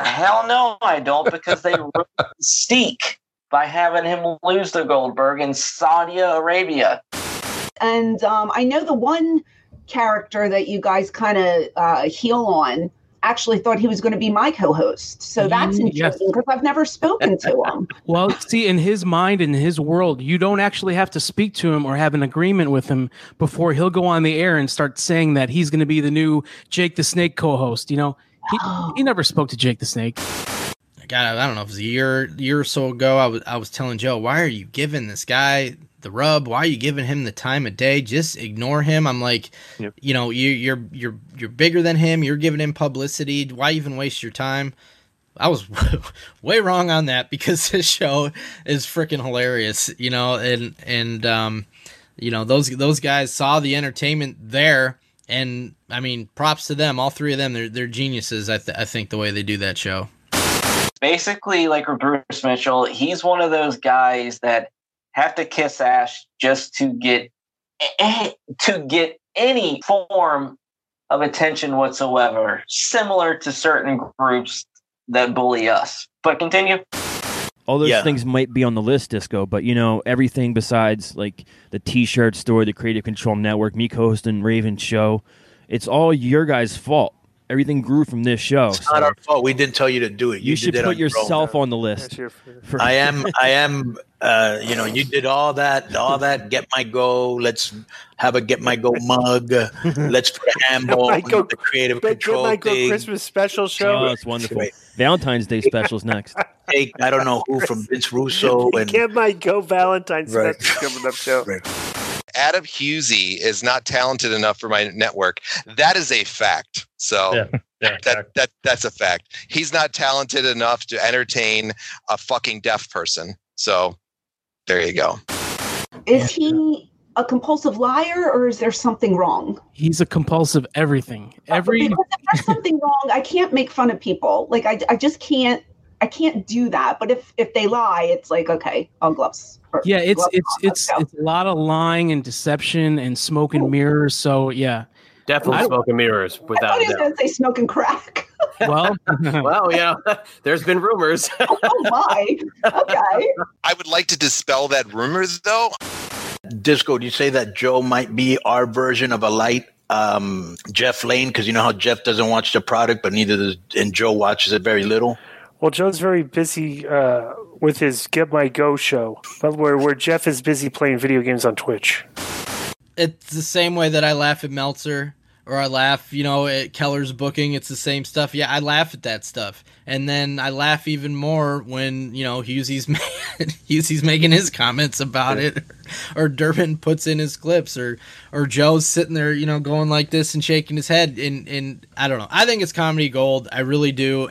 Hell no, I don't, because they ruined Mystique by having him lose to Goldberg in Saudi Arabia. And um, I know the one character that you guys kind of uh, heel on actually thought he was going to be my co-host. So that's Mm, interesting yes. because I've never spoken to him. Well, see, in his mind, in his world, you don't actually have to speak to him or have an agreement with him before he'll go on the air and start saying that he's going to be the new Jake the Snake co-host. You know, he, he never spoke to Jake the Snake. God, I don't know if it was a year year or so ago. I was I was telling Joe, why are you giving this guy the rub? Why are you giving him the time of day? Just ignore him. I'm like, you know, you, you're you're you're bigger than him. You're giving him publicity. Why even waste your time? I was way wrong on that because this show is freaking hilarious, you know, and and um, you know those those guys saw the entertainment there, and I mean, props to them, all three of them. They're they're geniuses. I th- I think the way they do that show. Basically, like Bruce Mitchell, he's one of those guys that have to kiss ass just to get to get any form of attention whatsoever, similar to certain groups that bully us. But continue. All those Yeah. things might be on the list, Disco, but you know everything besides like the T-shirt store, the Creative Control Network, me hosting Raven show. It's all your guys' fault. Everything grew from this show. It's not our fault. We didn't tell you to do it. You, did should that put on your yourself on the list. for- I am. I am. Uh, you know, you did all that. All that. Get my go. Let's have a get my go mug. Let's put a handball. my go- the creative Get control my go thing. Christmas special show. Oh, it's wonderful. Valentine's Day specials next. Take I don't know who from Vince Russo and Get my go Valentine's Right. special coming up show. Adam Husey is not talented enough for my network. That is a fact. So that that that's a fact. He's not talented enough to entertain a fucking deaf person. So there you go. Is he a compulsive liar or is there something wrong? He's a compulsive everything. Uh, Every Because if there's something wrong, I can't make fun of people. Like I, I just can't. I can't do that. But if if they lie, it's like okay, all gloves. Or yeah, it's it's it's it's a lot of lying and deception and smoke and mirrors. So yeah, Definitely I- smoke and mirrors, Without I without thought he a was going to say smoke and crack. Well, well, yeah. there's been rumors. oh my. Okay. I would like to dispel that rumors though. Disco, do you say that Joe might be our version of a light um, Jeff Lane? Because you know how Jeff doesn't watch the product, but neither does and Joe watches it very little. Well, Joe's very busy uh, with his Get My Go show, but where where Jeff is busy playing video games on Twitch. it's the same way that I laugh at Meltzer or I laugh, you know, at Keller's booking. It's the same stuff. Yeah, I laugh at that stuff, and then I laugh even more when you know Hughesy's ma- Hughesy's making his comments about it, or Durbin puts in his clips, or or Joe's sitting there, you know, going like this and shaking his head. And and I don't know. I think it's comedy gold. I really do.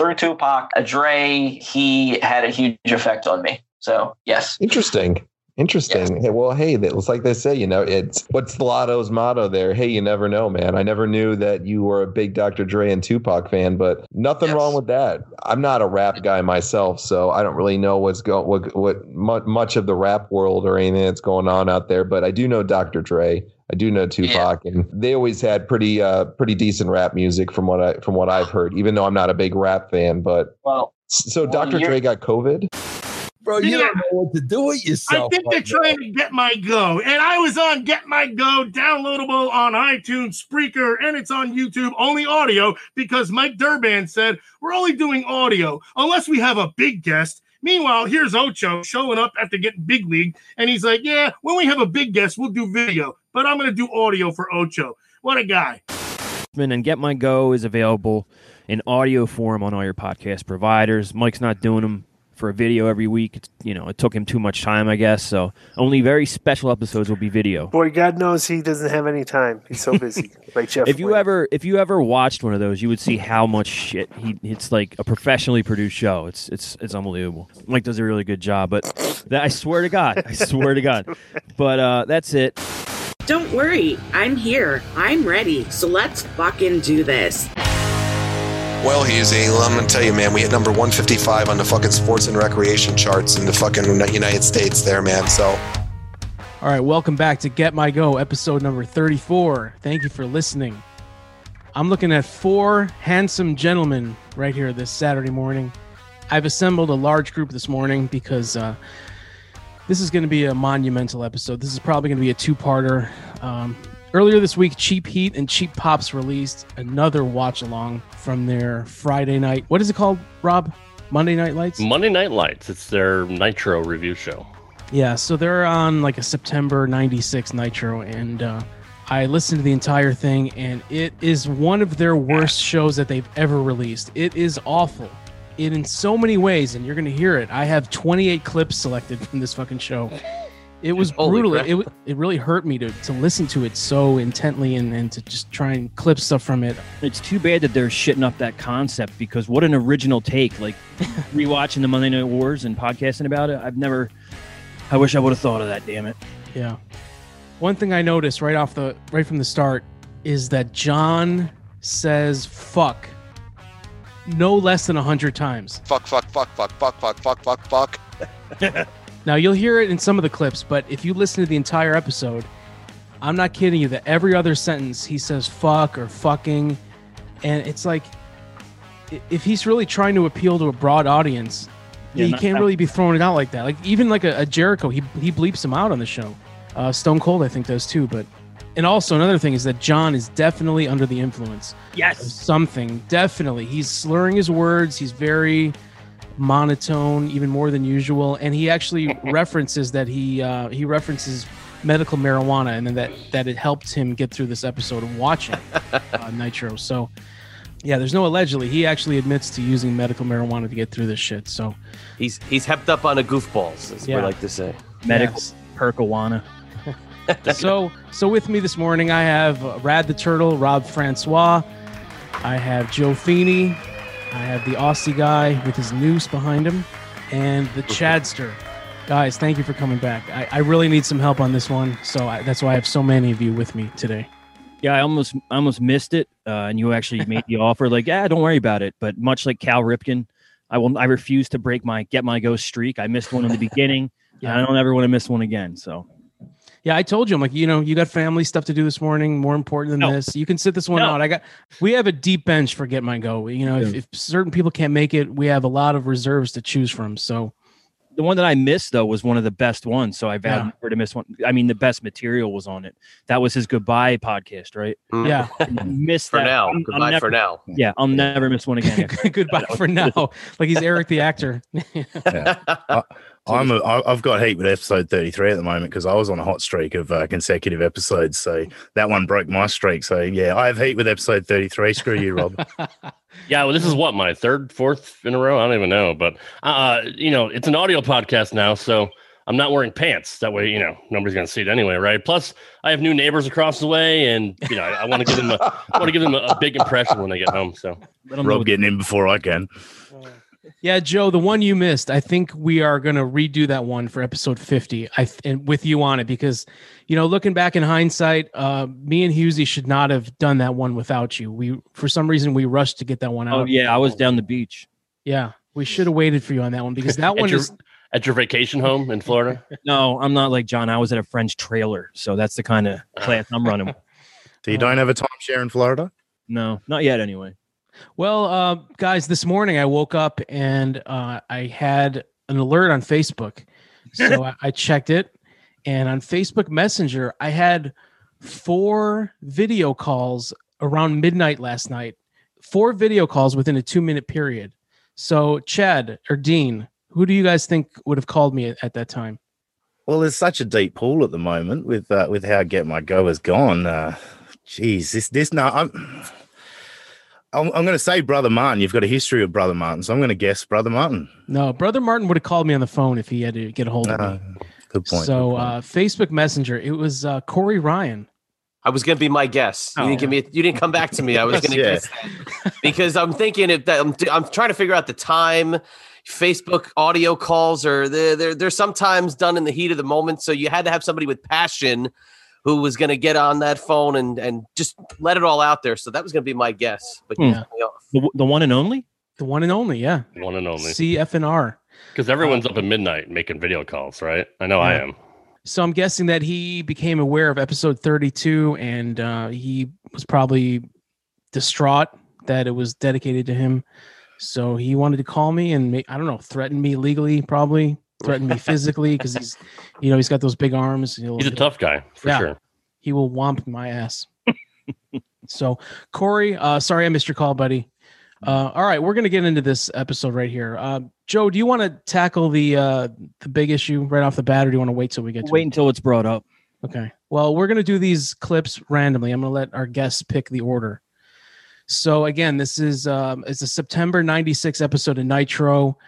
Through Tupac, Dre, he had a huge effect on me. So yes. Interesting. Interesting. Hey, well, hey, it's like they say, you know, it's what's the Lotto's motto there? Hey, you never know, man. I never knew that you were a big Dr. Dre and Tupac fan, but nothing wrong with that. I'm not a rap guy myself, so I don't really know what's going, what, what much of the rap world or anything that's going on out there. But I do know Dr. Dre. I do know Tupac, and they always had pretty, uh, pretty decent rap music from what I, from what I've heard. Even though I'm not a big rap fan, but Well, so well, Dr. Dre got COVID. bro. You don't know what to do with yourself. I yourself. think they're right now. trying to get my go. And I was on Get My Go, downloadable on iTunes, Spreaker, and it's on YouTube, only audio, because Mike Durban said we're only doing audio unless we have a big guest. Meanwhile, here's Ocho showing up after getting big league, and he's like, Yeah, when we have a big guest, we'll do video, but I'm going to do audio for Ocho. What a guy. and Get My Go is available in audio form on all your podcast providers. Mike's not doing them for a video every week. It's, you know, it took him too much time, I guess. So only very special episodes will be video. Boy, God knows he doesn't have any time. He's so busy. like Jeff. If you ever if you ever watched one of those, you would see how much shit he. It's like a professionally produced show. It's it's it's unbelievable. Mike does a really good job, but that, I swear to God, I swear to God. But uh, that's it. Don't worry, I'm here. I'm ready. So let's fucking do this. Well, Husey, I'm gonna tell you, man, we hit number 155 on the fucking sports and recreation charts in the fucking United States there, man. So All right, welcome back to Get My Go, episode number 34. Thank you for listening. I'm looking at four handsome gentlemen right here this Saturday morning. I've assembled a large group this morning because uh, this is going to be a monumental episode. This is probably going to be a two parter. Um, earlier this week, Cheap Heat and Cheap Pops released another watch along from their Friday night. What is it called, Rob? Monday Night Lights? Monday Night Lights. It's their Nitro review show. Yeah, so they're on like a September 96 Nitro, and uh, I listened to the entire thing, and it is one of their worst shows that they've ever released. It is awful. It in so many ways, and you're going to hear it. I have 28 clips selected from this fucking show. It was Holy brutal. crap. It, it really hurt me to, to listen to it so intently and, and to just try and clip stuff from it. It's too bad that they're shitting up that concept because what an original take. Like rewatching the Monday Night Wars and podcasting about it, I've never. I wish I would have thought of that. Damn it. Yeah. One thing I noticed right off the right from the start is that John says fuck no less than a hundred times. fuck, fuck, fuck, fuck, fuck, fuck, fuck, fuck, fuck. Now you'll hear it in some of the clips, but if you listen to the entire episode, I'm not kidding you that every other sentence he says fuck or fucking, and it's like if he's really trying to appeal to a broad audience, Yeah, he can't really be throwing it out like that. Like even like a, a Jericho, he he bleeps him out on the show. Uh, Stone Cold, I think, does too. But and also another thing is that John is definitely under the influence. Yes, of something definitely. He's slurring his words. He's very monotone, even more than usual. And he actually references that he uh, he references medical marijuana, and then that that it helped him get through this episode of watching uh, Nitro. So. Yeah, there's no allegedly. He actually admits to using medical marijuana to get through this shit. So He's he's hepped up on a goofballs, as we Yeah. like to say. Medical Yes. Perkawana. so so with me this morning I have uh, Rad the Turtle, Rob Francois, I have Joe Feeney, I have the Aussie guy with his noose behind him, and the Chadster. Guys, thank you for coming back. I, I really need some help on this one, so I, that's why I have so many of you with me today. Yeah, I almost I almost missed it, uh, and you actually made the offer. Like, yeah, don't worry about it. But much like Cal Ripken, I will. I refuse to break my get my go streak. I missed one in the beginning, and I don't ever want to miss one again. So Yeah, I told you, I'm like, you know, you got family stuff to do this morning, more important than No. this. You can sit this one No. out. I got, we have a deep bench for Get My Go. You know, if, Yeah. if certain people can't make it, we have a lot of reserves to choose from. So, the one that I missed though was one of the best ones. So I've Yeah. had never to miss one. I mean, the best material was on it. That was his goodbye podcast, right? Mm. Yeah. missed For that. now. I'm- I'm Goodbye never- for now. Yeah, I'll never miss one again. goodbye for now. Like he's Eric the actor. I, I'm a, I- I've got heat with episode 33 at the moment because I was on a hot streak of uh, consecutive episodes. So that one broke my streak. So yeah, I have heat with episode 33. Screw you, Rob. Yeah, well, this is what my third, fourth in a row. I don't even know, but uh, you know, it's an audio podcast now, so I'm not wearing pants. That way, you know, nobody's gonna see it anyway, right? Plus, I have new neighbors across the way, and you know, I, want to give them a, I want to give them a, a big impression when they get home. So, Rob getting in before I can. Yeah, Joe, the one you missed, I think we are going to redo that one for episode 50 I th- and with you on it because, you know, looking back in hindsight, uh, me and Husey should not have done that one without you. We, for some reason, we rushed to get that one out. Oh yeah, I was down the beach. Yeah, we should have waited for you on that one because that one your, is. at your vacation home in Florida. No, I'm not like John. I was at a French trailer, so that's the kind of class I'm running. So you don't have a timeshare in Florida? No, not yet. Anyway. Well, uh, guys, this morning I woke up and uh, I had an alert on Facebook. So I, I checked it, and on Facebook Messenger, I had four video calls around midnight last night. Four video calls within a two minute period. So, Chad or Dean, who do you guys think would have called me at, at that time? Well, there's such a deep pool at the moment with uh, with how Get My Go has gone. Uh, geez, this this no, I'm I'm, I'm going to say Brother Martin. You've got a history of Brother Martin, so I'm going to guess Brother Martin. No, Brother Martin would have called me on the phone if he had to get a hold of Uh, me. good point. So, uh, Facebook Messenger, it was uh, Corey Ryan. I was gonna be my guess. You Oh. didn't give me. You didn't come back to me. I was gonna Yeah. guess that. because I'm thinking if that I'm, I'm trying to figure out the time. Facebook audio calls are they're, they're they're sometimes done in the heat of the moment, so you had to have somebody with passion who was going to get on that phone and and just let it all out there. So that was going to be my guess. But Hmm. you threw me off. The, the one and only? The one and only, yeah. One and only. CFNR. Because everyone's up at midnight making video calls, right? I know I am. So I'm guessing that he became aware of episode 32 and uh, he was probably distraught that it was dedicated to him. So he wanted to call me and make, I don't know, threaten me legally, probably threaten me physically because he's, you know, he's got those big arms. He'll- He's a tough guy for Yeah. sure. He will womp my ass. so Corey, uh, sorry I missed your call, buddy. Uh, all right, we're gonna get into this episode right here. Uh, Joe, do you want to tackle the uh, the big issue right off the bat, or do you want to wait till we get to Wait it? until it's brought up. Okay. Well, we're gonna do these clips randomly. I'm gonna let our guests pick the order. So again, this is um, it's a September '96 episode of Nitro.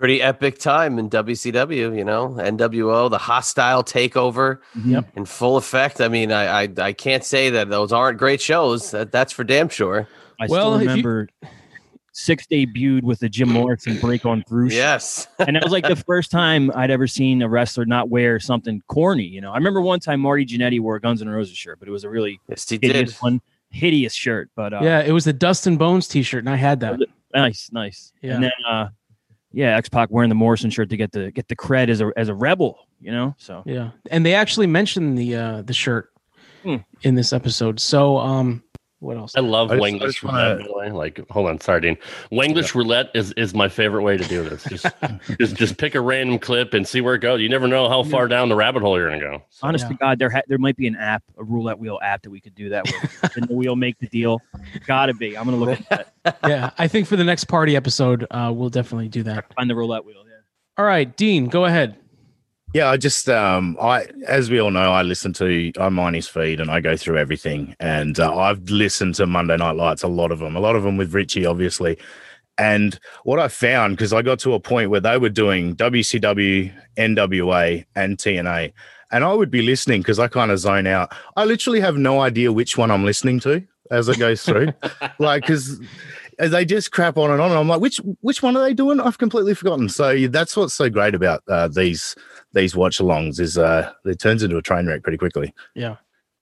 Pretty epic time in WCW, you know, NWO, the hostile takeover Yep. in full effect. I mean, I, I I can't say that those aren't great shows. That, that's for damn sure. I Well, still if you- remember six debuted with the Jim Morrison break on Bruce. Yes. and that was like the first time I'd ever seen a wrestler not wear something corny. You know, I remember one time Marty Jannetty wore a Guns N' Roses shirt, but it was a really yes, he hideous did. one, hideous shirt. But uh, yeah, it was the Dustin Bones T-shirt, and I had that. nice, nice. Yeah. And then, uh, yeah, X Pac wearing the Morrison shirt to get the get the cred as a as a rebel. You know, so Yeah, and they actually mentioned the uh, the shirt Hmm. in this episode. So, um, what else? I love I just- I Wenglish just wanna- roulette. By like, hold on, sorry, Dean. Wenglish roulette is is my favorite way to do this. Just just just pick a random clip and see where it goes. You never know how far down the rabbit hole you're gonna go. honest to God, there ha- there might be an app, a roulette wheel app that we could do that with. Can the wheel make the deal? Gotta be. I'm gonna look at that. yeah, I think for the next party episode, uh, we'll definitely do that. Find the roulette wheel. Yeah. All right, Dean, go ahead. Yeah, I just um I as we all know, I listen to I mine his feed and I go through everything. And uh, I've listened to Monday Night Lights, a lot of them, a lot of them with Richie, obviously. And what I found, because I got to a point where they were doing WCW, NWA, and TNA, and I would be listening because I kind of zone out. I literally have no idea which one I'm listening to as it goes through, like because they just crap on and on. And I'm like, which which one are they doing? I've completely forgotten. So that's what's so great about uh, these these watch alongs is uh, it turns into a train wreck pretty quickly. Yeah.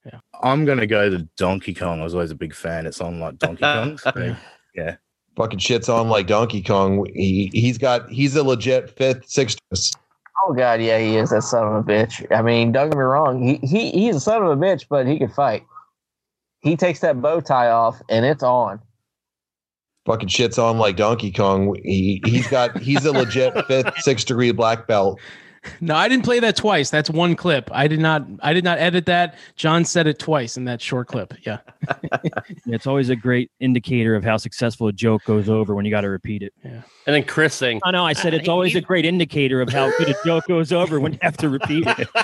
Yeah. I'm gonna go to Donkey Kong. I was always a big fan. It's on like Donkey Kong. So, yeah. Fucking shit's on like Donkey Kong. He he's got he's a legit fifth, sixth. Oh god, yeah, he is that son of a bitch. I mean, don't get me wrong, he he he's a son of a bitch, but he can fight. He takes that bow tie off, and it's on. Fucking shit's on like Donkey Kong. He he's got he's a legit fifth, sixth degree black belt. No, I didn't play that twice. That's one clip. I did not. I did not edit that. John said it twice in that short clip. Yeah. It's always a great indicator of how successful a joke goes over when you got to repeat it. Yeah. And then Chris saying, I know. I said it's always a great indicator of how good a joke goes over when you have to repeat it.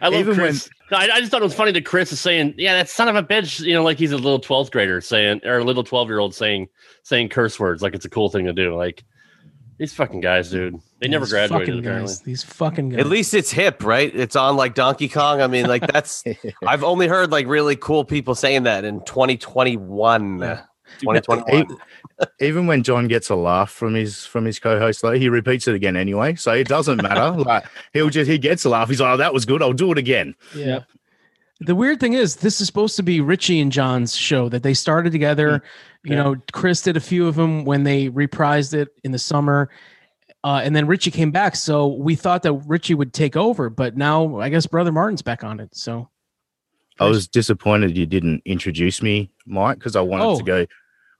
I love Even Chris. I, I just thought it was funny that Chris is saying, "Yeah, that son of a bitch," you know, like he's a little twelfth grader saying, or a little twelve year old saying saying curse words, like it's a cool thing to do. Like these fucking guys, dude, they never These graduated. Fucking Apparently. guys. These fucking guys. At least it's hip, right? It's on like Donkey Kong. I mean, like that's I've only heard like really cool people saying that in 2021. 2021. Even, even when John gets a laugh from his from his co-host, like he repeats it again anyway. So it doesn't matter. like he'll just he gets a laugh. He's like, "Oh, that was good. I'll do it again." Yeah. The weird thing is, this is supposed to be Richie and John's show that they started together. You know, Chris did a few of them when they reprised it in the summer. Uh, and then Richie came back. So we thought that Richie would take over, but now I guess Brother Martin's back on it. So I was disappointed you didn't introduce me, Mike, because I wanted Oh. to go.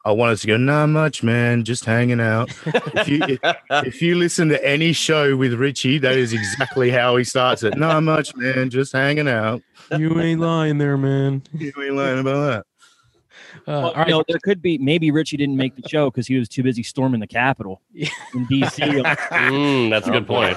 I wanted to go, not much, man, just hanging out. if you if, if you listen to any show with Richie, that is exactly how he starts it. Not much, man, just hanging out. You ain't lying there, man. You ain't lying about that. Uh, Well, you know, there could be maybe Richie didn't make the show because he was too busy storming the Capitol in DC. Mm, that's a good point.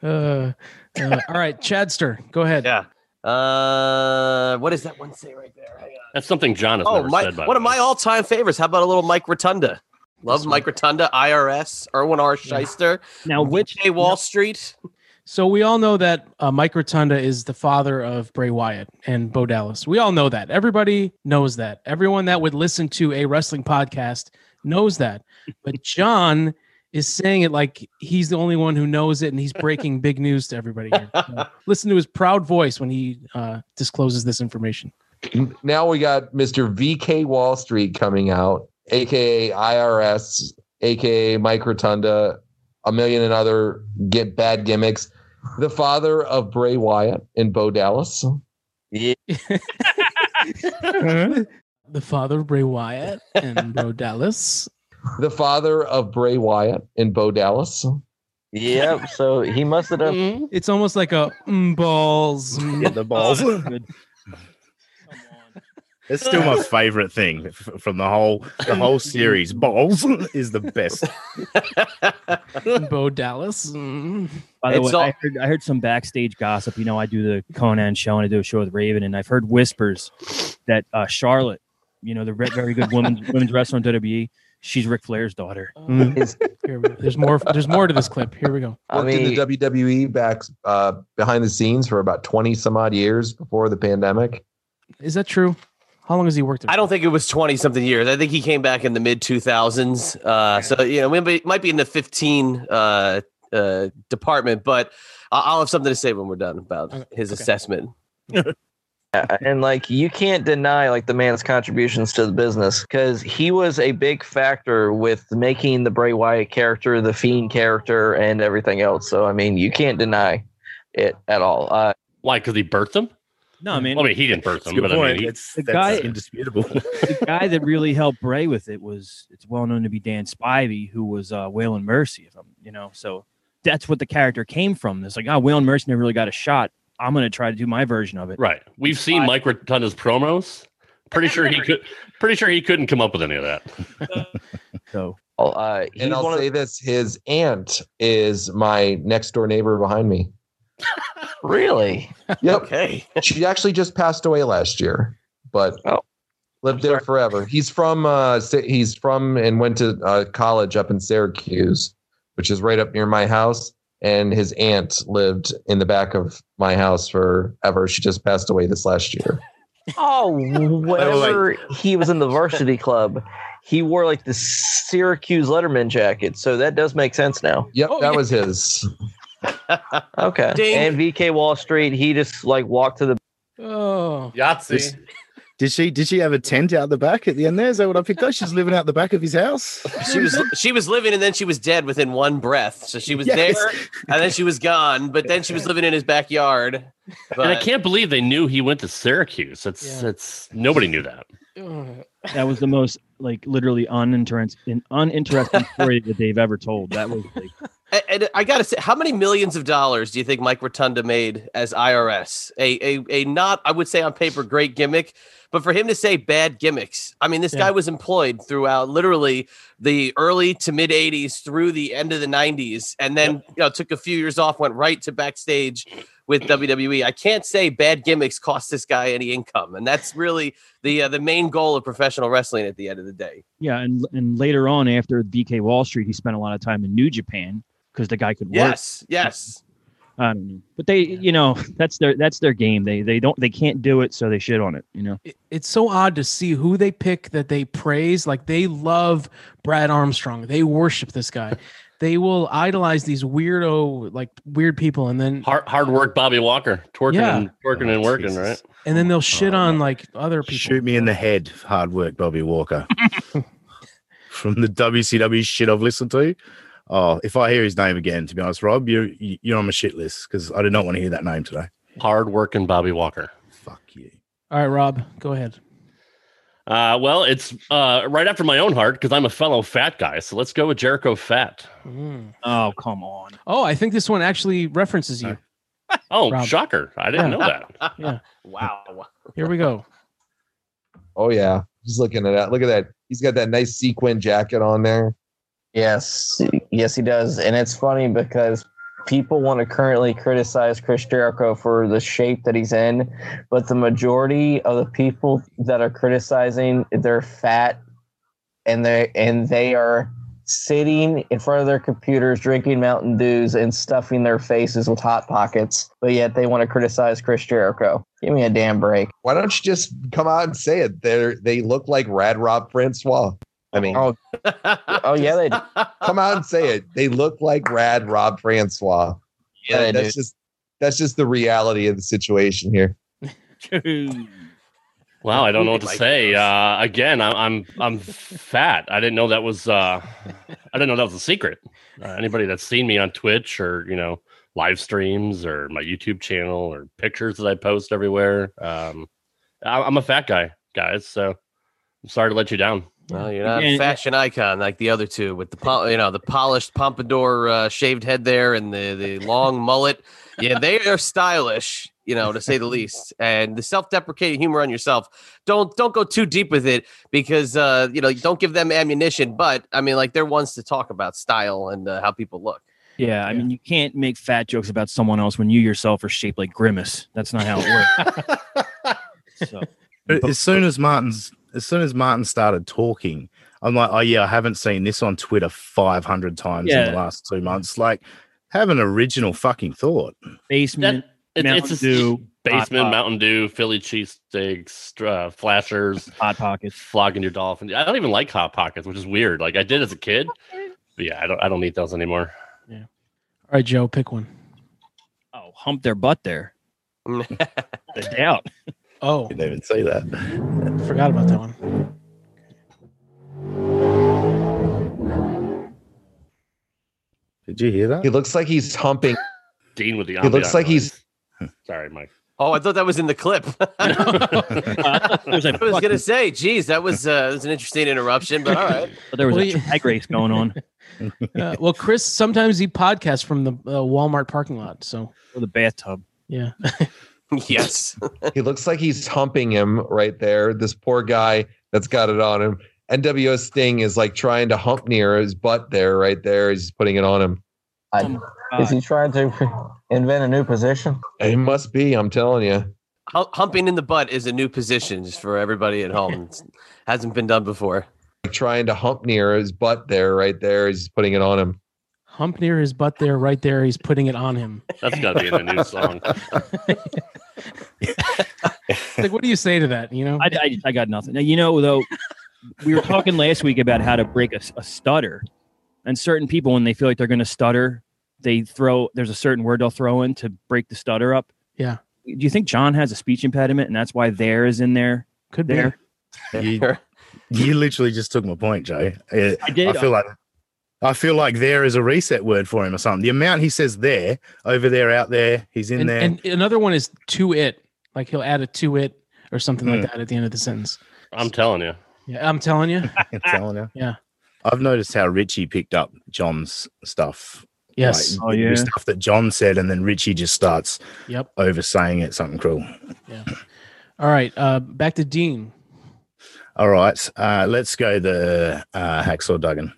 Uh, uh, all right, Chadster, go ahead. Yeah. Uh, what does that one say right there? Hang on. That's something John has Oh, never my, said. By one the of my all-time favorites. How about a little Mike Rotunda? Love Mike Rotunda, IRS, Irwin R. Schyster. Now, which VK Wall Street? So we all know that uh, Mike Rotunda is the father of Bray Wyatt and Bo Dallas. We all know that. Everybody knows that. Everyone that would listen to a wrestling podcast knows that. But John is saying it like he's the only one who knows it, and he's breaking big news to everybody. Here. So listen to his proud voice when he uh, discloses this information. Now we got Mr. VK Wall Street coming out, aka IRS, aka Mike Rotunda, a million and other get bad gimmicks. The father of Bray Wyatt and Bo Dallas. Yeah. the father of Bray Wyatt and Bo Dallas. The father of Bray Wyatt and Bo Dallas. Yep. So he must have done. It's almost like a mm, balls. Yeah, the balls. It's still my favorite thing f- from the whole the whole series. Balls is the best. Bo Dallas. Mm. By the It's way, all- I, heard, I heard some backstage gossip. You know, I do the Conan show and I do a show with Raven, and I've heard whispers that uh, Charlotte, you know, the re- very good women's women's wrestler in WWE, she's Ric Flair's daughter. Here we go. There's more. There's more to this clip. Here we go. Worked in the WWE back uh, behind the scenes for about 20 some odd years before the pandemic. Is that true? How long has he worked there? I don't think it was 20 something years. I think he came back in the mid 2000s. Uh, so, you know, we might- might be in the 15 uh, uh, department, but I- I'll have something to say when we're done about his assessment. and like you can't deny like the man's contributions to the business because he was a big factor with making the Bray Wyatt character, the Fiend character, and everything else. So I mean, you can't deny it at all. Uh, Why? Because he birthed them? No, I mean, I mean, he didn't birth them, Good but I point. mean, he, It's, the that's guy- indisputable. the guy that really helped Bray with it was it's well known to be Dan Spivey, who was uh, Waylon Mercy. If I'm, you know, so that's what the character came from. It's like, oh, Waylon Mercy never really got a shot. I'm going to try to do my version of it. right. We've seen Mike Rotunda's promos. Pretty sure he could. Pretty sure he couldn't come up with any of that. So, uh, And I'll one of- say this his aunt is my next door neighbor behind me. really? Yep. Okay. she actually just passed away last year, but Oh. lived there forever. He's from uh he's from and went to uh, college up in Syracuse, which is right up near my house. And his aunt lived in the back of my house forever. She just passed away this last year. Oh, whenever he was in the varsity club, he wore like the Syracuse Letterman jacket. So that does make sense now. Yep, that was his. Okay. Ding. And VK Wall Street, he just like walked to the Oh, Yahtzee. Did she did she have a tent out the back at the end there? Is that what I picked up? She's living out the back of his house. She was she was living and then she was dead within one breath. So she was Yes. there and then she was gone, but then she was living in his backyard. and I can't believe they knew he went to Syracuse. That's Yeah. that's nobody knew that. that was the most like literally uninteresting, uninteresting story that they've ever told. That was like, And- I gotta say, how many millions of dollars do you think Mike Rotunda made as IRS? A a a not, I would say on paper, great gimmick, but for him to say bad gimmicks, I mean, this Yeah. guy was employed throughout literally the early to mid '80s through the end of the '90s, and then you know took a few years off, went right to backstage with WWE. I can't say bad gimmicks cost this guy any income, and that's really the uh, the main goal of professional wrestling at the end of the day. yeah, and and later on after VK Wall Street, he spent a lot of time in New Japan because the guy could work. Yes, yes. I don't know, but they, you know, that's their that's their game. They they don't they can't do it, so they shit on it. You know. It- it's so odd to see who they pick that they praise. Like they love Brad Armstrong. They worship this guy. they will idolize these weirdo, like weird people, and then Hard hard work, Bobby Walker, twerking Yeah. and twerking and oh, working, right? and then they'll oh, shit on like other people. Shoot me in the head, hard work, Bobby Walker. From the WCW shit I've listened to. Oh, if I hear his name again, to be honest, Rob, you're you're on my shit list because I did not want to hear that name today. Hard working Bobby Walker. Fuck you. All right, Rob, go ahead. Uh, well, it's uh, right after my own heart because I'm a fellow fat guy. So let's go with Jericho Fat. Oh, come on. Oh, I think this one actually references you. Oh, Rob. shocker! I didn't Yeah. know that. Yeah. Wow. Here we go. Oh yeah, just looking at that. Look at that. He's got that nice sequin jacket on there. Yes, yes, he does, and it's funny because people want to currently criticize Chris Jericho for the shape that he's in, but the majority of the people that are criticizing, they're fat, and they and they are sitting in front of their computers drinking Mountain Dews and stuffing their faces with hot pockets, but yet they want to criticize Chris Jericho. Give me a damn break. Why don't you just come out and say it? They they look like Rad Rob Francois. I mean, oh, oh yeah, they come out and say it. They look like Rad Rob Francois. Yeah, And that's do. just that's just the reality of the situation here. Wow, I don't know what to Like say. Uh, again, I'm I'm I'm fat. I didn't know that was. Uh, I didn't know that was a secret. Uh, anybody that's seen me on Twitch or you know live streams or my YouTube channel or pictures that I post everywhere, um, I, I'm a fat guy, guys. So I'm sorry to let you down. Well, you're not a Again, fashion icon like the other two with the pom- you know the polished pompadour uh, shaved head there and the the long mullet. Yeah, they are stylish, you know, to say the least. And the self-deprecating humor on yourself. Don't don't go too deep with it because uh, you know don't give them ammunition. But I mean, like they're ones to talk about style and uh, how people look. Yeah, I mean, you can't make fat jokes about someone else when you yourself are shaped like Grimace. That's not how it works. so, as soon as Martin's as soon as Martin started talking, I'm like, oh yeah, I haven't seen this on Twitter 500 times in the last two months. Like, have an original fucking thought. basement, It- Mountain it's just Dew, basement, Hot Mountain Dew, Philly cheesesteaks, uh, flashers, hot pockets, flogging your dolphin. I don't even like hot pockets, which is weird. Like I did as a kid, but yeah, I don't. I don't eat those anymore. Yeah. All right, Joe, pick one. Oh, hump their butt there. I doubt. Oh, they Didn't even say that. forgot about that one. Did you hear that? He looks like he's humping. Dean with the. He looks ambiance like he's. Sorry, Mike. Oh, I thought that was in the clip. I was gonna say, geez, that was uh, that was an interesting interruption, but all right. But there was Well, a you- drag race going on. Uh, well, Chris sometimes he podcasts from the uh, Walmart parking lot. So or the bathtub. yeah, yes. he looks like he's humping him right there. This poor guy that's got it on him. NWO Sting is like trying to hump near his butt there, right there. He's putting it on him. Oh is he trying to invent a new position? It must be. I'm telling you. Humping in the butt is a new position just for everybody at home. It hasn't been done before. Like trying to hump near his butt there, right there. He's putting it on him. Hump near his butt there, right there. He's putting it on him. That's got to be in the new song. Like, what do you say to that? You know, I, I, I got nothing. Now, you know, though, we were talking last week about how to break a, a stutter. And certain people, when they feel like they're going to stutter, they throw, there's a certain word they'll throw in to break the stutter up. Yeah. Do you think John has a speech impediment and that's why there is in there? Could be. there? You, you literally just took my point, Jay. I, I did. I feel like I feel like there is a reset word for him or something. The amount he says there, over there, out there, he's in and, there. and another one is to it. Like he'll add a to it or something Hmm. like that at the end of the sentence. I'm telling you. Yeah, I'm telling you. I'm telling you. Yeah. I've noticed how Richie picked up John's stuff. Yes. Like, Oh, yeah. Stuff that John said, and then Richie just starts Yep. oversaying it, something cruel. Yeah. All right. Uh, back to Dean. All right. Uh, let's go the uh, Hacksaw Duggan.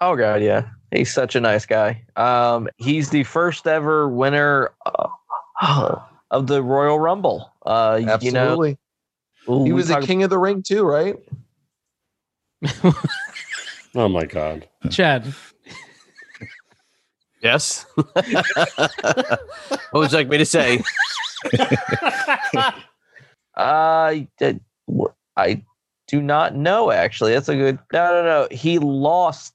Oh god, yeah. He's such a nice guy. Um, he's the first ever winner uh, of the Royal Rumble. Uh, Absolutely. You know, he was a king of the ring too, right? Oh my god. Chad. Yes. what would you like me to say? I did- I do not know. Actually, that's a good. No, no, no. He lost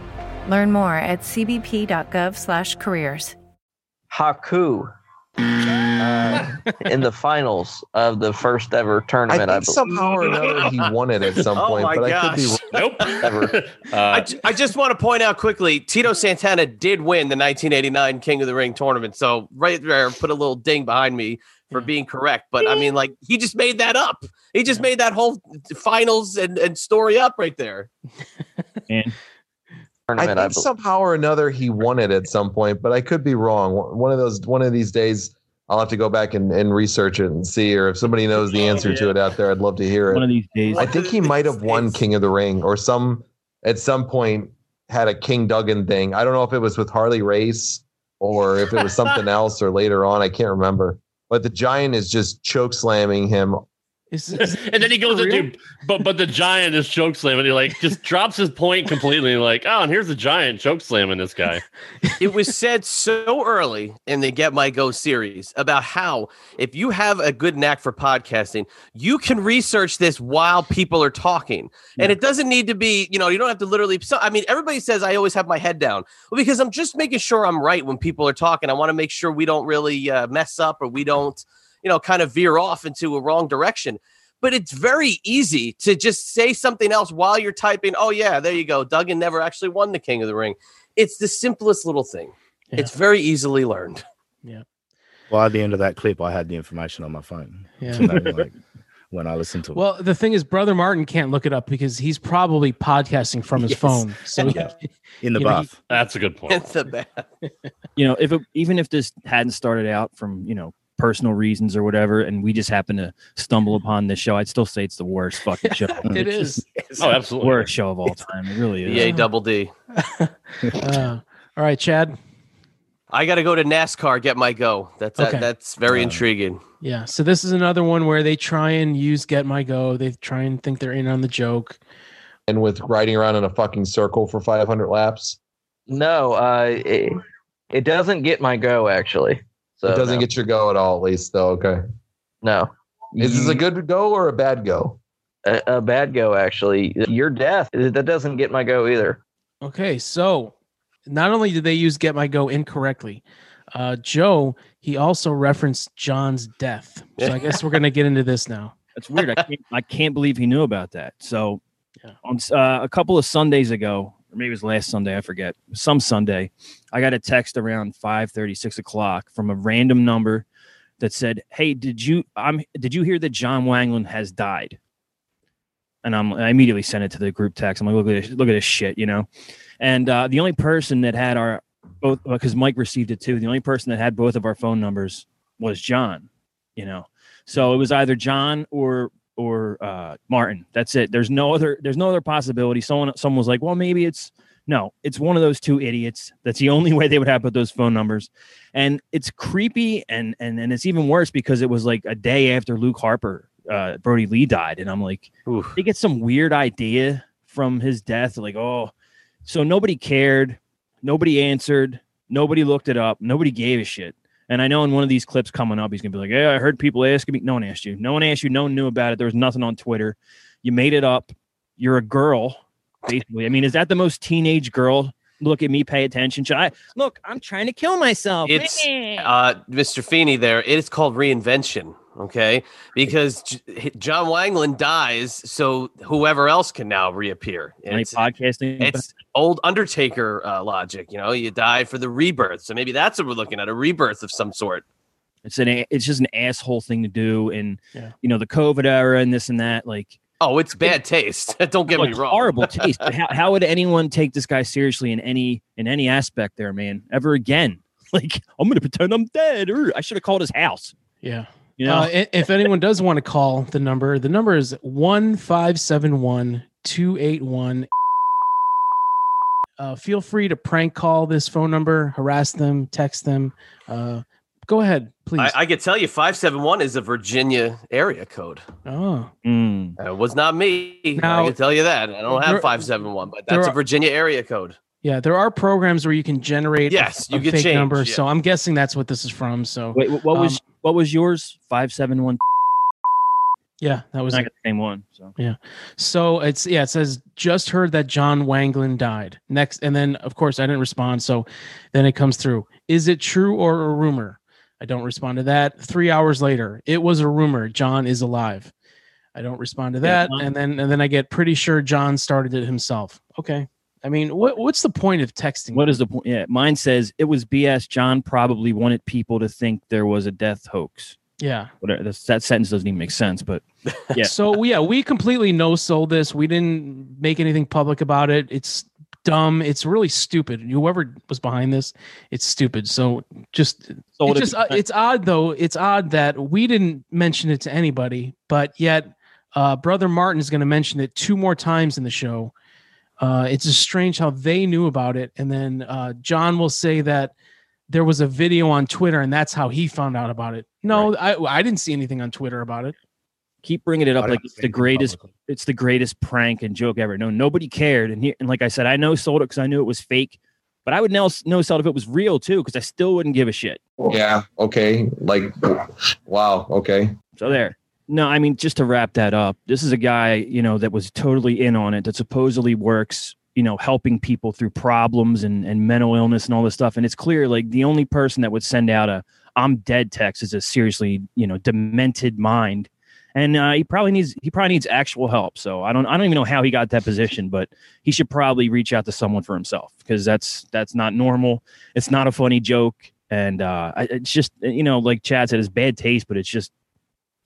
Learn more at cbp.gov/careers. Haku uh, in the finals of the first ever I tournament. I, think somehow or another he won it at some Oh point, my but I could be gosh. wrong. Nope. I, ju- I just want to point out quickly Tito Santana did win the 1989 King of the Ring tournament. So, right there, put a little ding behind me for being correct. But I mean, like, he just made that up. He just made that whole finals and, and story up right there. And I think somehow or another he won it at some point, but I could be wrong. One of those, one of these days, I'll have to go back and, and research it and see, or if somebody knows the answer to it out there, I'd love to hear it. One of these days. I think he might have won King of the Ring, or some at some point had a King Duggan thing. I don't know if it was with Harley Race or if it was something else, or later on. I can't remember. But the Giant is just choke slamming him. and then he goes into, but but the giant is choke slamming. He like just drops his point completely. Like, oh, and here's the giant choke slamming this guy. it was said so early in the Get My Go series about how if you have a good knack for podcasting, you can research this while people are talking. And it doesn't need to be, you know, you don't have to literally. So, I mean, everybody says I always have my head down. Well, because I'm just making sure I'm right when people are talking. I want to make sure we don't really uh, mess up or we don't, you know, kind of veer off into a wrong direction. But it's very easy to just say something else while you're typing. Oh, yeah, there you go. Duggan never actually won the King of the Ring. It's the simplest little thing. It's very easily learned. Yeah. Well, at the end of that clip, I had the information on my phone. Yeah. to know, like, when I listened to it. Well, the thing is, Brother Martin can't look it up because he's probably podcasting from his Yes. phone. So Yeah. In the you know, he- buff. That's a good point. It's the bad. you know, if it, even if this hadn't started out from you know personal reasons or whatever, and we just happen to stumble upon this show, I'd still say it's the worst fucking show. It It's is. just- Oh, absolutely. worst show of all time. It really is. EA double D. Uh, all right, Chad. I got to go to NASCAR. Get my go. That's that, that's very intriguing. Yeah. So this is another one where they try and use Get My Go. They try and think they're in on the joke. And with riding around in a fucking circle for 500 laps, No, uh, it, it doesn't get my go actually. So it doesn't no. get your go at all. At least though. Okay. no. Is this a good go or a bad go? a, a bad go actually? Your death that doesn't get my go either. Okay. So not only did they use Get My Go incorrectly, uh, Joe, he also referenced John's death. So I guess we're going to get into this now. That's weird. I can't, I can't believe he knew about that. So, on uh, a couple of Sundays ago, or maybe it was last Sunday, I forget. Some Sunday, I got a text around 5 6 o'clock from a random number that said, "Hey, did you I'm did you hear that John Wangland has died?" And I'm I immediately sent it to the group text. I'm like, "Look at this, look at this shit," you know. And uh, the only person that had our both because Mike received it too. The only person that had both of our phone numbers was John. You know, so it was either John or or uh, Martin. That's it. There's no other. There's no other possibility. Someone someone was like, well, maybe it's no. It's one of those two idiots. That's the only way they would have put those phone numbers, and it's creepy and and and it's even worse because it was like a day after Luke Harper, uh, Brodie Lee died, and I'm like, they get some weird idea from his death, like oh, so nobody cared, nobody answered, nobody looked it up, nobody gave a shit. And I know in one of these clips coming up, he's gonna be like, "Yeah, I heard people asking me. No one asked you. No one asked you. No one knew about it. There was nothing on Twitter. You made it up. You're a girl, basically. I mean, is that the most teenage girl? Look at me, pay attention. Should I look? I'm trying to kill myself. It's uh, Mr. Feeney there. It is called reinvention. Okay, because J- John Wangland dies, so whoever else can now reappear. And It's, podcasting. it's old Undertaker uh, logic. You know, you die for the rebirth. So maybe that's what we're looking at a rebirth of some sort. It's an it's just an asshole thing to do, and Yeah. you know the COVID era and this and that. Like, Oh, it's bad taste. Don't get me wrong. horrible taste. But how, how would anyone take this guy seriously in any in any aspect there, man? Ever again? Like, I'm gonna pretend I'm dead. Or I should have called his house. Yeah. You know, Uh, if anyone does want to call the number, the number is 1571 281. Uh, feel free to prank call this phone number, harass them, text them. Uh, go ahead, please. I, I could tell you 571 is a Virginia area code. oh, Mm. Uh, It was not me. Now- I can tell you that. I don't have There- 571, but there that's a Virginia area code. Yeah. There are programs where you can generate Yes, a, you can fake change, number. yeah. So I'm guessing that's what this is from. So Wait, what was Um, what was yours? Five seven one. Yeah, that was I got the same one. So Yeah. So it's yeah, it says just heard that John Wanglin died. Next and then of course I didn't respond. So then it comes through. Is it true or a rumor? I don't respond to that. Three hours later, it was a rumor. John is alive. I don't respond to that. mine- and then and then I get pretty sure John started it himself. Okay. I mean, what what's the point of texting? What is the point? Yeah, mine says it was BS. John probably wanted people to think there was a death hoax. Yeah. Whatever. That's, that sentence doesn't even make sense, but yeah. So yeah, we completely no sold this. We didn't make anything public about it. It's dumb. It's really stupid. Whoever was behind this, it's stupid. So just Sold it's it just uh, it's odd though. It's odd that we didn't mention it to anybody, but yet uh, brother Martin is going to mention it two more times in the show. Uh, it's just strange how they knew about it, and then uh, John will say that there was a video on Twitter, and that's how he found out about it. No, I I didn't see anything on Twitter about it. keep bringing it up like it's the think greatest it's the greatest prank and joke ever no nobody cared and, he, and like i said i know sold it because i knew it was fake but i would know know sold if it was real too because i still wouldn't give a shit Yeah. Okay. Like, wow. Okay. so there no i mean just to wrap that up this is a guy you know that was totally in on it that supposedly works you know helping people through problems and, and mental illness and all this stuff. And it's clear like the only person that would send out a i'm dead text is a seriously you know demented mind. And uh, he probably needs he probably needs actual help. So i don't i don't even know how he got that position but he should probably reach out to someone for himself because that's that's not normal. It's not a funny joke. And uh it's just you know like chad said it's bad taste but it's just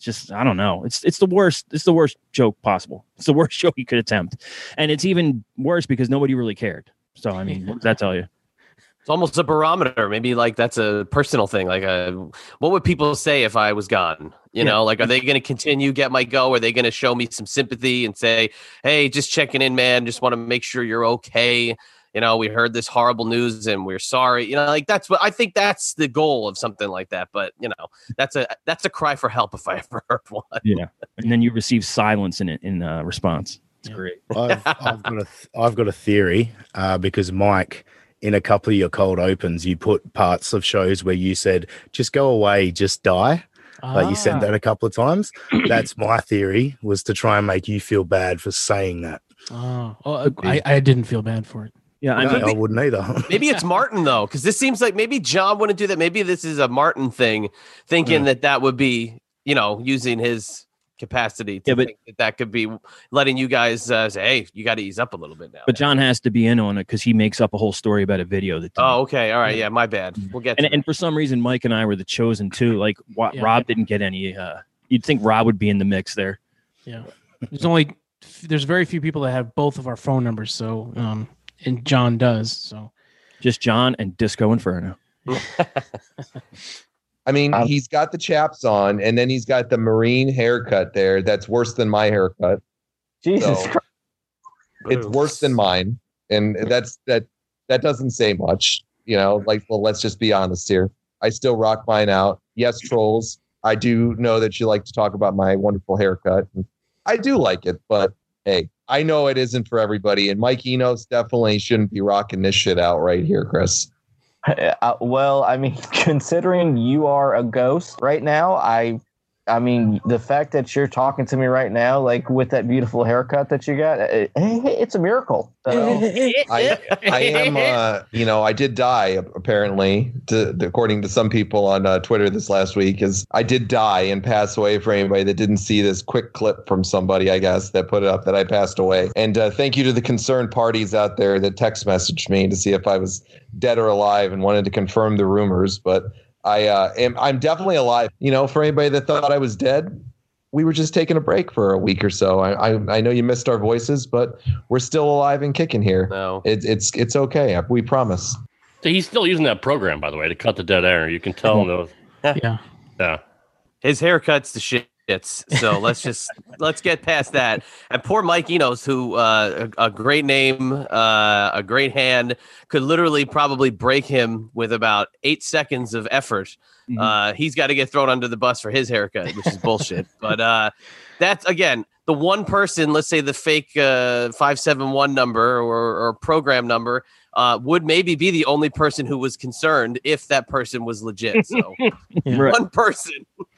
just I don't know. It's it's the worst. It's the worst joke possible. It's the worst joke you could attempt, and it's even worse because nobody really cared. So I mean, what does that tell you? It's almost a barometer. Maybe like that's a personal thing. Like, a, what would people say if I was gone? You Yeah. know, like, are they going to continue get my go? Are they going to show me some sympathy and say, "Hey, just checking in, man. Just want to make sure you're okay." You know, we heard this horrible news and we're sorry. You know, like that's what I think that's the goal of something like that. But you know, that's a that's a cry for help if I ever heard one. Yeah, and then you receive silence in it in uh, response. It's great. I've, I've got a th- I've got a theory uh, because Mike, in a couple of your cold opens, you put parts of shows where you said just go away, just die. Like you said Ah. that a couple of times. That's my theory was to try and make you feel bad for saying that. Oh, oh I, I didn't feel bad for it. Yeah, I, I wouldn't either. Maybe it's Martin though, because this seems like maybe John wouldn't do that. Maybe this is a Martin thing, thinking that that would be, you know, using his capacity to Yeah, but- think that that could be letting you guys uh, say, "Hey, you got to ease up a little bit now." But John has to be in on it because he makes up a whole story about a video that. Oh, okay, all right, yeah, my bad. We'll get. and, to and for some reason, Mike and I were the chosen two. Like wa- Yeah. Rob didn't get any. Uh, you'd think Rob would be in the mix there. Yeah. There's only there's very few people that have both of our phone numbers. So um, and John does. So Just John and Disco Inferno. I mean, um, he's got the chaps on, and then he's got the marine haircut there. That's worse than my haircut. Jesus So, Christ. It's worse than mine, and that's that. That doesn't say much, you know. Like, well, let's just be honest here. I still rock mine out. Yes, trolls. I do know that you like to talk about my wonderful haircut. I do like it, but hey, I know it isn't for everybody. And Mike Enos definitely shouldn't be rocking this shit out right here, Chris. Uh, well, I mean, considering you are a ghost right now, I, I mean, the fact that you're talking to me right now, like with that beautiful haircut that you got, it, it's a miracle. So- I, I am, uh, you know, I did die apparently, to, according to some people on uh, Twitter this last week. Is I did die and pass away. For anybody that didn't see this quick clip from somebody, I guess that put it up that I passed away. And uh, thank you to the concerned parties out there that text messaged me to see if I was dead or alive and wanted to confirm the rumors. But I uh, am, I'm definitely alive. You know, for anybody that thought I was dead, we were just taking a break for a week or so. I, I, I know you missed our voices, but we're still alive and kicking here. No, it's it's it's okay. We promise. So he's still using that program, by the way, to cut the dead air. You can tell those. yeah. Yeah. His haircut's the shits. So let's just let's get past that. And poor Mike Enos, who uh, a, a great name, uh, a great hand, could literally probably break him with about eight seconds of effort. Uh, he's got to get thrown under the bus for his haircut, which is bullshit. but uh, that's again the one person. Let's say the fake uh, five seven one number or, or program number. Uh, would maybe be the only person who was concerned if that person was legit. So Right. one person.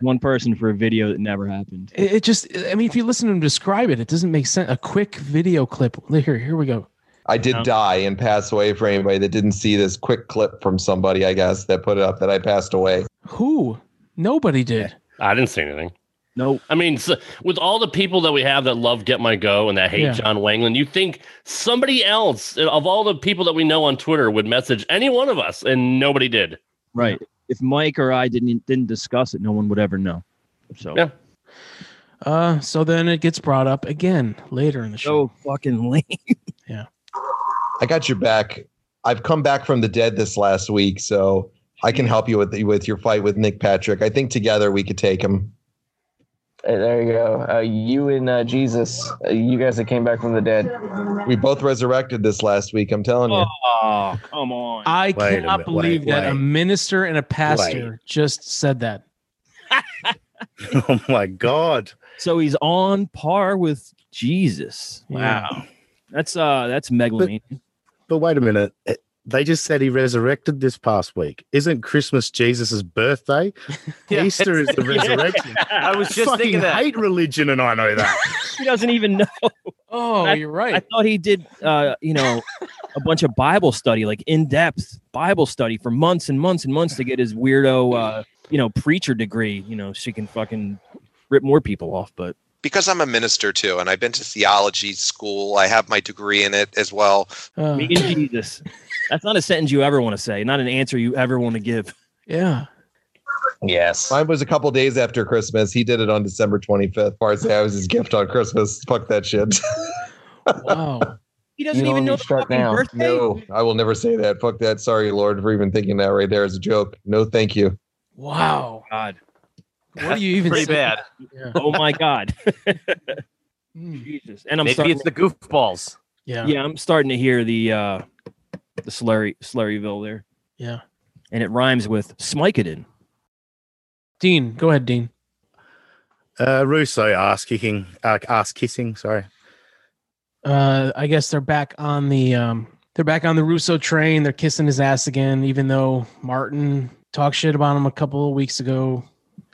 One person for a video that never happened. It, it just, I mean, if you listen to him describe it, it doesn't make sense. A quick video clip. Here, here we go. I did die and pass away for anybody that didn't see this quick clip from somebody, I guess, that put it up that I passed away. Who? Nobody did. I didn't see anything. No. I mean, so, with all the people that we have that love Get My Go and that hate Yeah. John Wangland, you think somebody else of all the people that we know on Twitter would message any one of us, and nobody did. Right. If Mike or I didn't didn't discuss it, no one would ever know. So yeah. Uh, so then it gets brought up again later in the show. So fucking lame. Yeah. I got your back. I've come back from the dead this last week, so I can help you with with your fight with Nick Patrick. I think together we could take him. Hey, there you go. Uh, you and uh, Jesus, uh, you guys that came back from the dead. We both resurrected this last week. I'm telling you. Oh, come on. I Wait cannot minute, believe wait, that a minister and a pastor just said that. oh my god. So he's on par with Jesus. Wow. That's uh that's megalomania. But wait a minute. They just said he resurrected this past week. Isn't Christmas Jesus' birthday? Yeah, Easter is the it's- resurrection. I was just fucking thinking that. hate religion, and I know that. he doesn't even know. Oh, I- you're right. I thought he did uh, you know, a bunch of Bible study, like in-depth Bible study for months and months and months to get his weirdo uh, you know, preacher degree, you know, so he can fucking rip more people off, but Because I'm a minister too, and I've been to theology school. I have my degree in it as well. Uh, me and Jesus. That's not a sentence you ever want to say, not an answer you ever want to give. Yeah. Yes. Mine was a couple days after Christmas. He did it on December 25th. Or I'd say I was his gift on Christmas. Fuck that shit. Wow. He doesn't even know the fucking birthday. No, I will never say that. Fuck that. Sorry, Lord, for even thinking that right there as a joke. No, thank you. Wow. God. What do you even Pretty say? bad. Yeah. Oh my God. Hmm. Jesus. And I'm Maybe starting it's the goofballs. Yeah. Yeah, I'm starting to hear the uh the slurry Slurryville there. Yeah. And it rhymes with Smikeden. Dean, go ahead, Dean. Uh, Russo ass kicking, uh, ass kissing. Sorry. Uh, I guess they're back on the um, they're back on the Russo train. They're kissing his ass again, even though Martin talked shit about him a couple of weeks ago.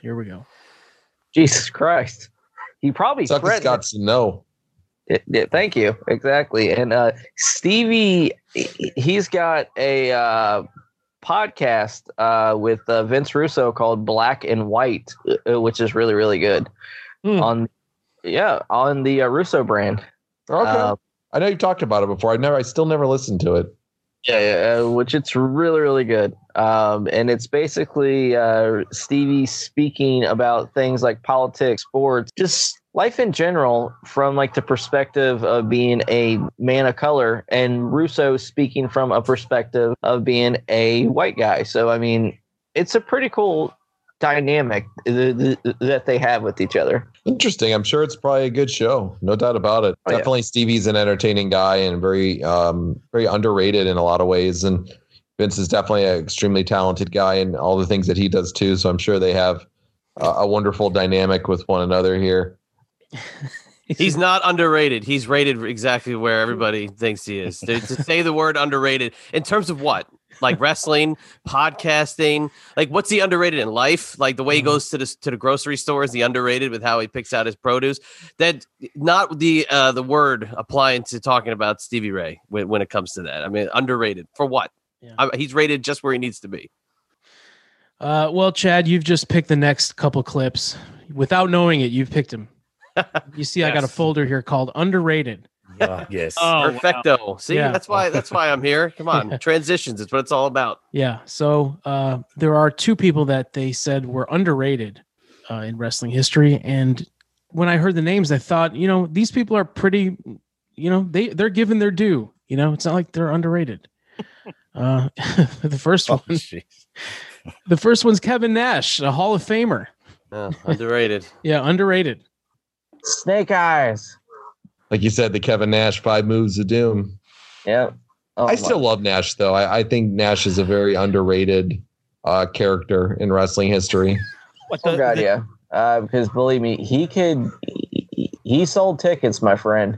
Here we go. Jesus Christ. He probably Suck threatened. Scott's to know. Yeah, yeah, thank you. Exactly. And uh, Stevie, he- he's got a uh, podcast uh, with uh, Vince Russo called Black and White, uh, which is really, really good. On yeah, on the uh, Russo brand. Okay. Uh, I know you talked about it before. I never, I still never listened to it. Yeah, yeah, uh, which it's really, really good. Um, and it's basically uh, Stevie speaking about things like politics, sports, just life in general from like the perspective of being a man of color, and Russo speaking from a perspective of being a white guy. So, I mean, it's a pretty cool dynamic th- th- that they have with each other. Interesting. I'm sure it's probably a good show. No doubt about it. Oh, yeah. Definitely Stevie's an entertaining guy and very um very underrated in a lot of ways. And Vince is definitely an extremely talented guy and all the things that he does too. So I'm sure they have uh, a wonderful dynamic with one another here. He's not underrated. He's rated exactly where everybody thinks he is. To, to say the word underrated in terms of what? Like wrestling, podcasting. Like what's he underrated in life? Like the way he goes to the to the grocery store is he underrated with how he picks out his produce. That not the uh the word applying to talking about Stevie Ray when, when it comes to that. I mean underrated for what? I- he's rated just where he needs to be. Uh, well, Chad, you've just picked the next couple clips without knowing it. You've picked them. You see, I got a folder here called "Underrated." yes. Oh, Perfecto. See, Yeah. that's why that's why I'm here. Come on, transitions. It's what it's all about. Yeah. So uh, there are two people that they said were underrated uh, in wrestling history, and when I heard the names, I thought, you know, these people are pretty, you know, they they're given their due. You know, it's not like they're underrated. Uh, the first one, the first one's Kevin Nash, a Hall of Famer. Yeah, underrated. Yeah, underrated. Snake Eyes. Like you said, the Kevin Nash five moves of doom. Yeah. Oh, I still love Nash though. I, I think Nash is a very underrated uh, character in wrestling history. oh God, yeah. Uh, because believe me, he could. He, he sold tickets, my friend.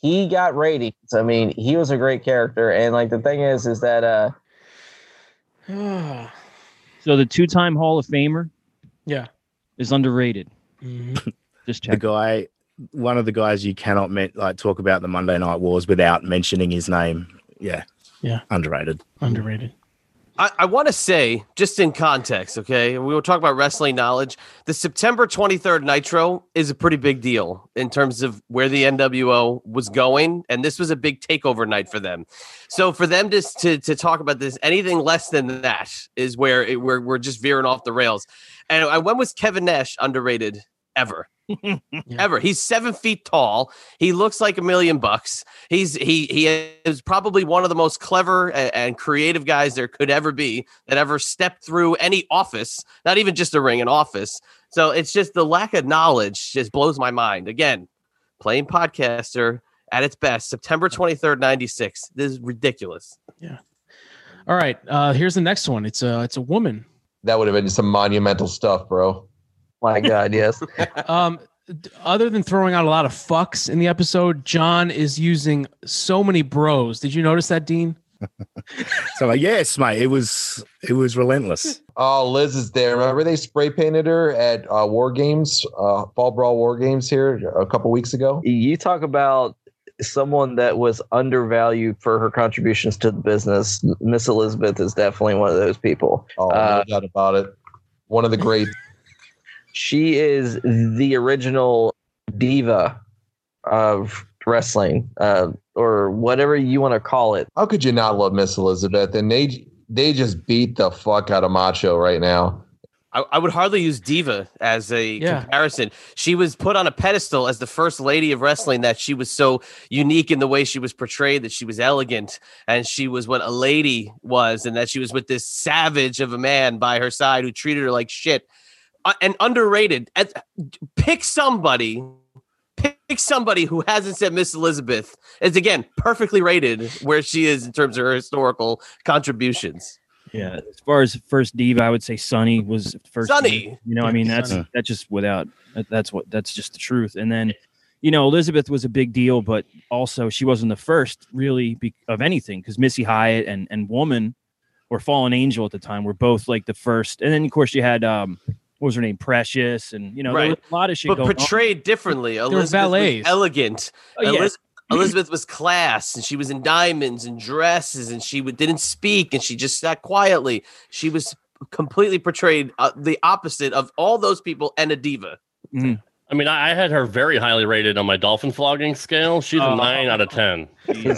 He got ratings. I mean, he was a great character, and like the thing is, is that uh, So the two-time Hall of Famer, yeah, is underrated. Mm-hmm. Just the guy, one of the guys you cannot men- like talk about the Monday Night Wars without mentioning his name. Yeah, Yeah. underrated. Underrated. I, I want to say, just in context, okay, we will talk about wrestling knowledge. The September 23rd Nitro is a pretty big deal in terms of where the NWO was going, and this was a big takeover night for them. So for them to to, to talk about this, anything less than that is where it, we're we're just veering off the rails. And when was Kevin Nash underrated ever? Ever. He's seven feet tall. He looks like a million bucks. He's he he is probably one of the most clever and, and creative guys there could ever be that ever stepped through any office, not even just a ring, an office. So it's just the lack of knowledge just blows my mind. Again, playing podcaster at its best, September 23rd, 96. This is ridiculous. Yeah. All right. Uh, here's the next one. It's a it's a woman. That would have been some monumental stuff, bro. My God, yes. Um, other than throwing out a lot of fucks in the episode, John is using so many bros. Did you notice that, Dean? So like, yes, mate, it was it was relentless. Oh, Liz is there. Remember they spray painted her at uh, War Games, uh, Fall Brawl War Games here a couple weeks ago. You talk about someone that was undervalued for her contributions to the business. Miss Elizabeth is definitely one of those people. Oh, Uh, no doubt about it. One of the great. She is the original diva of wrestling, uh, or whatever you want to call it. How could you not love Miss Elizabeth? And they they just beat the fuck out of Macho right now. I, I would hardly use diva as a Yeah. comparison. She was put on a pedestal as the first lady of wrestling. That she was so unique in the way she was portrayed. That she was elegant and she was what a lady was, and that she was with this savage of a man by her side who treated her like shit. Uh, and underrated. As- Pick somebody. Pick somebody who hasn't said Miss Elizabeth is again perfectly rated where she is in terms of her historical contributions. Yeah, as far as first diva, I would say Sunny was first. Sunny! diva. you know, I mean that's Sunny. that's just without that's what that's just the truth. And then, you know, Elizabeth was a big deal, but also she wasn't the first really be, of anything because Missy Hyatt and and Woman or Fallen Angel at the time were both like the first. And then of course you had um what was her name Precious and you know there Right. was a lot of shit but going on. portrayed differently. were Elizabeth valets. was elegant. Oh, yeah. Eliz- Elizabeth was class, and she was in diamonds and dresses, and she would, didn't speak, and she just sat quietly. She was completely portrayed uh, the opposite of all those people and a diva. I mean, I I had her very highly rated on my dolphin flogging scale. She's a Oh. nine out of ten.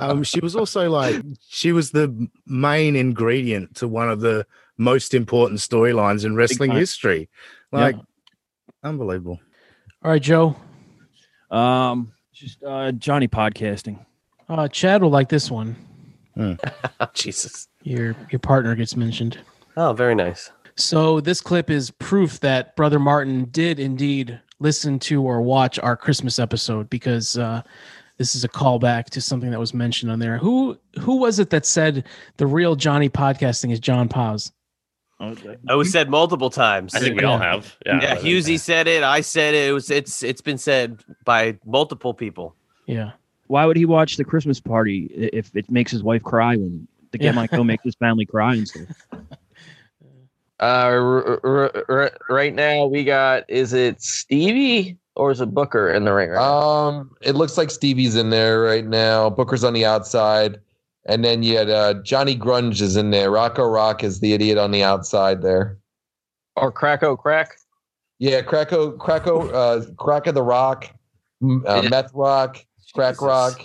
um, she was also like she was the main ingredient to one of the most important storylines in wrestling time. history. Yeah. Like, unbelievable. All right, Joe. Um, just uh, Johnny podcasting. Uh, Chad will like this one. Jesus. Your your partner gets mentioned. Oh, very nice. So this clip is proof that Brother Martin did indeed listen to or watch our Christmas episode because uh, this is a callback to something that was mentioned on there. Who who was it that said the real Johnny podcasting is John Paz? It was said multiple times. I think we all have. Yeah. Yeah, Husey said it. I said it. It was. It's. It's been said by multiple people. Yeah. Why would he watch the Christmas party if it makes his wife cry when the Get Yeah. My Go makes his family cry and stuff? Uh, r- r- r- right now we got is it Stevie or is it Booker in the ring? Right Um, it looks like Stevie's in there right now. Booker's on the outside, and then you had uh, Johnny Grunge is in there. Rocco Rock is the idiot on the outside there. Or Cracko Crack? Yeah, Cracko, Cracko, uh, Crack of the Rock, uh, Meth Rock, Crack Rock,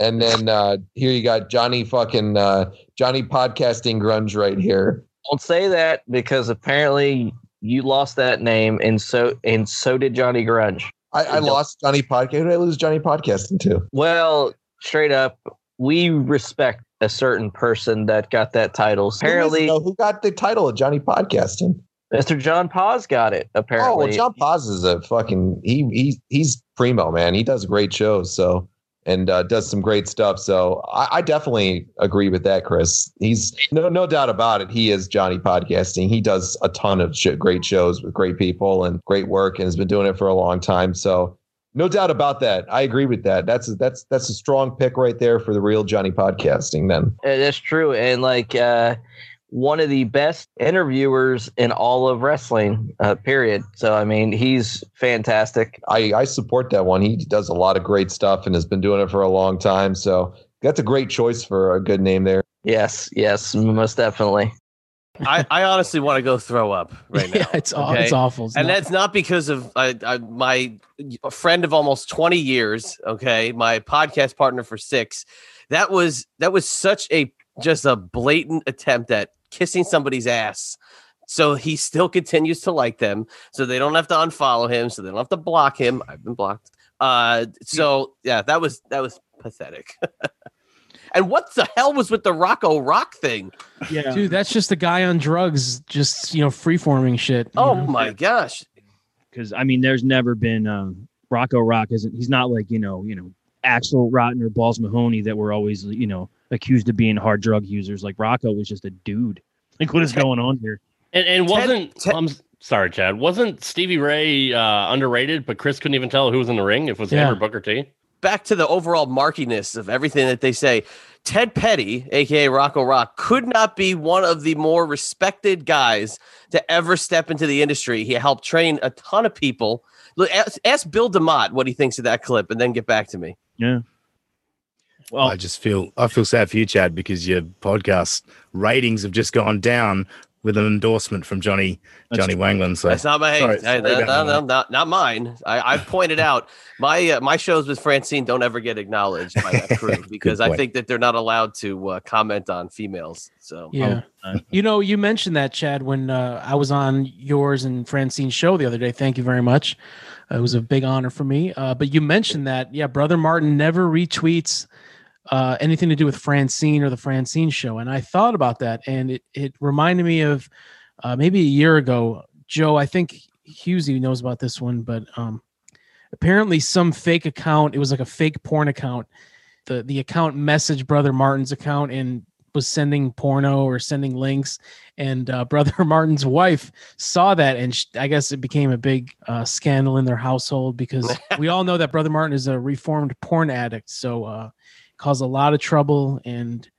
and then uh, here you got Johnny fucking uh, Johnny podcasting Grunge right here. Don't say that because apparently you lost that name, and so and so did Johnny Grunge. I, I lost Johnny podcast. Who did I lose Johnny podcasting to? Well, straight up, we respect a certain person that got that title. Apparently, who, who got the title of Johnny podcasting? Mr. John Paz got it. Apparently, Oh, well, John Paz is a fucking he he he's primo man. He does great shows, so and uh, does some great stuff. So I, I definitely agree with that, Chris. He's no no doubt about it. He is Johnny podcasting. He does a ton of sh- great shows with great people and great work, and has been doing it for a long time. So no doubt about that. I agree with that. That's that's that's a strong pick right there for the real Johnny podcasting. Then That's true. And like uh one of the best interviewers in all of wrestling. Uh, period. So I mean, he's fantastic. I, I support that one. He does a lot of great stuff and has been doing it for a long time. So that's a great choice for a good name there. Yes, yes, most definitely. I, I honestly want to go throw up right now. Yeah, it's aw- it's awful. It's and not- that's not because of I, I, my a friend of almost 20 years. Okay, my podcast partner for six. That was that was such a just a blatant attempt at kissing somebody's ass. So he still continues to like them. So they don't have to unfollow him. So they don't have to block him. I've been blocked. Uh, so yeah, that was that was pathetic. and what the hell was with the Rocco Rock thing? Yeah, dude, that's just a guy on drugs, just you know, freeforming shit. Oh know? my gosh. because I mean, there's never been um, Rocco Rock isn't he's not like you know you know Axel Rotten or Balls Mahoney that were always you know accused of being hard drug users. Like Rocco was just a dude. Like what is going on here? And, and wasn't I'm s- sorry, Chad. Wasn't Stevie Ray uh, underrated? But Chris couldn't even tell who was in the ring. If it was Yeah. him or Booker T. back to the overall markiness of everything that they say. Ted Petty, aka Rocco Rock, could not be one of the more respected guys to ever step into the industry. He helped train a ton of people. Look, ask, ask Bill DeMott what he thinks of that clip, and then get back to me. Yeah. Well, I just feel I feel sad for you, Chad, because your podcast ratings have just gone down with an endorsement from Johnny Johnny Wangland. So That's not my Sorry- hey, sorry no, no, that. no, not, not mine. I, I've pointed out my uh, my shows with Francine don't ever get acknowledged by that crew because I think that they're not allowed to uh, comment on females. So Yeah. You know, you mentioned that, Chad, when uh, I was on yours and Francine's show the other day. Thank you very much. Uh, it was a big honor for me. Uh, but you mentioned that, yeah, Brother Martin never retweets uh, anything to do with Francine or the Francine show. And I thought about that, and it, it reminded me of uh, maybe a year ago. Joe, I think Husey knows about this one, but um, apparently some fake account, it was like a fake porn account. The, the account messaged Brother Martin's account and was sending porno or sending links and uh, brother martin's wife saw that and i guess it became a big uh, scandal in their household because we all know that brother martin is a reformed porn addict so uh caused a lot of trouble and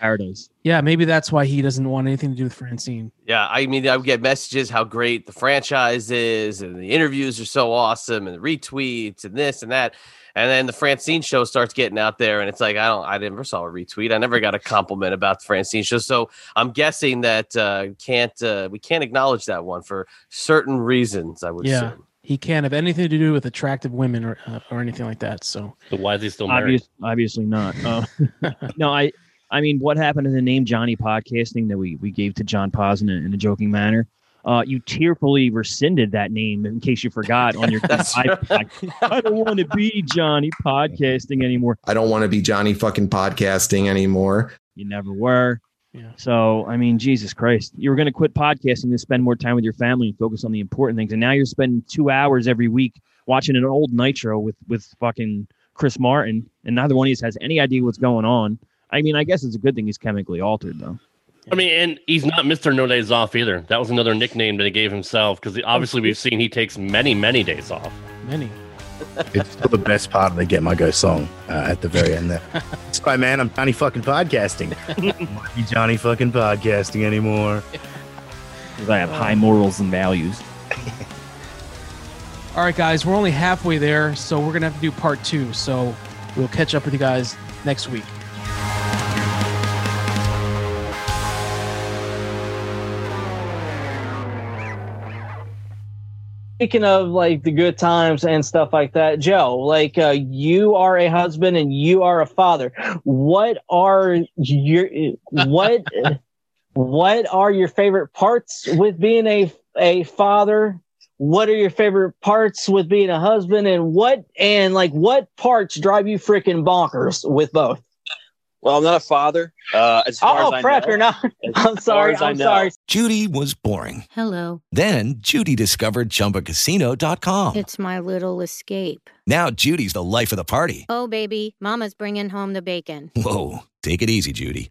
paradise yeah maybe that's why he doesn't want anything to do with francine Yeah, I mean, I would get messages how great the franchise is, and the interviews are so awesome, and the retweets, and this and that. And then the Francine show starts getting out there, and it's like I don't, I never saw a retweet. I never got a compliment about the Francine show. So I'm guessing that uh, can't uh, we can't acknowledge that one for certain reasons. I would yeah assume. He can't have anything to do with attractive women or uh, or anything like that so why is he still Obvious, obviously not. Uh, no, I, I mean, what happened to the name Johnny Podcasting that we we gave to John Paz in a, in a joking manner? Uh, you tearfully rescinded that name in case you forgot on your That's iPod. I don't want to be Johnny Podcasting anymore. I don't want to be Johnny fucking podcasting anymore. You never were. Yeah. So I mean, Jesus Christ, you were going to quit podcasting to spend more time with your family and focus on the important things, and now you're spending two hours every week watching an old Nitro with with fucking Chris Martin, and neither one of you has any idea what's going on. I mean, I guess it's a good thing he's chemically altered, though. I mean, and he's not Mister No Days Off either. That was another nickname that he gave himself because obviously we've seen he takes many, many days off. many it's still the best part of the Get My Go song uh, at the very end there. Sorry, man, I'm Johnny fucking podcasting. Might be Johnny fucking podcasting anymore. I have high morals and values. all right guys we're only halfway there so we're gonna have to do part two so we'll catch up with you guys next week Speaking of like the good times and stuff like that, Joe, like uh, you are a husband and you are a father. What are your what what are your favorite parts with being a a father? What are your favorite parts with being a husband and what and like what parts drive you freaking bonkers with both? Well, I'm not a father. Uh, as far Oh as I crap, know. you're not. I'm sorry. I I'm know. sorry. Judy was boring. Hello. Then Judy discovered ChumbaCasino.com. It's my little escape. Now Judy's the life of the party. Oh, baby, Mama's bringing home the bacon. Whoa, take it easy, Judy.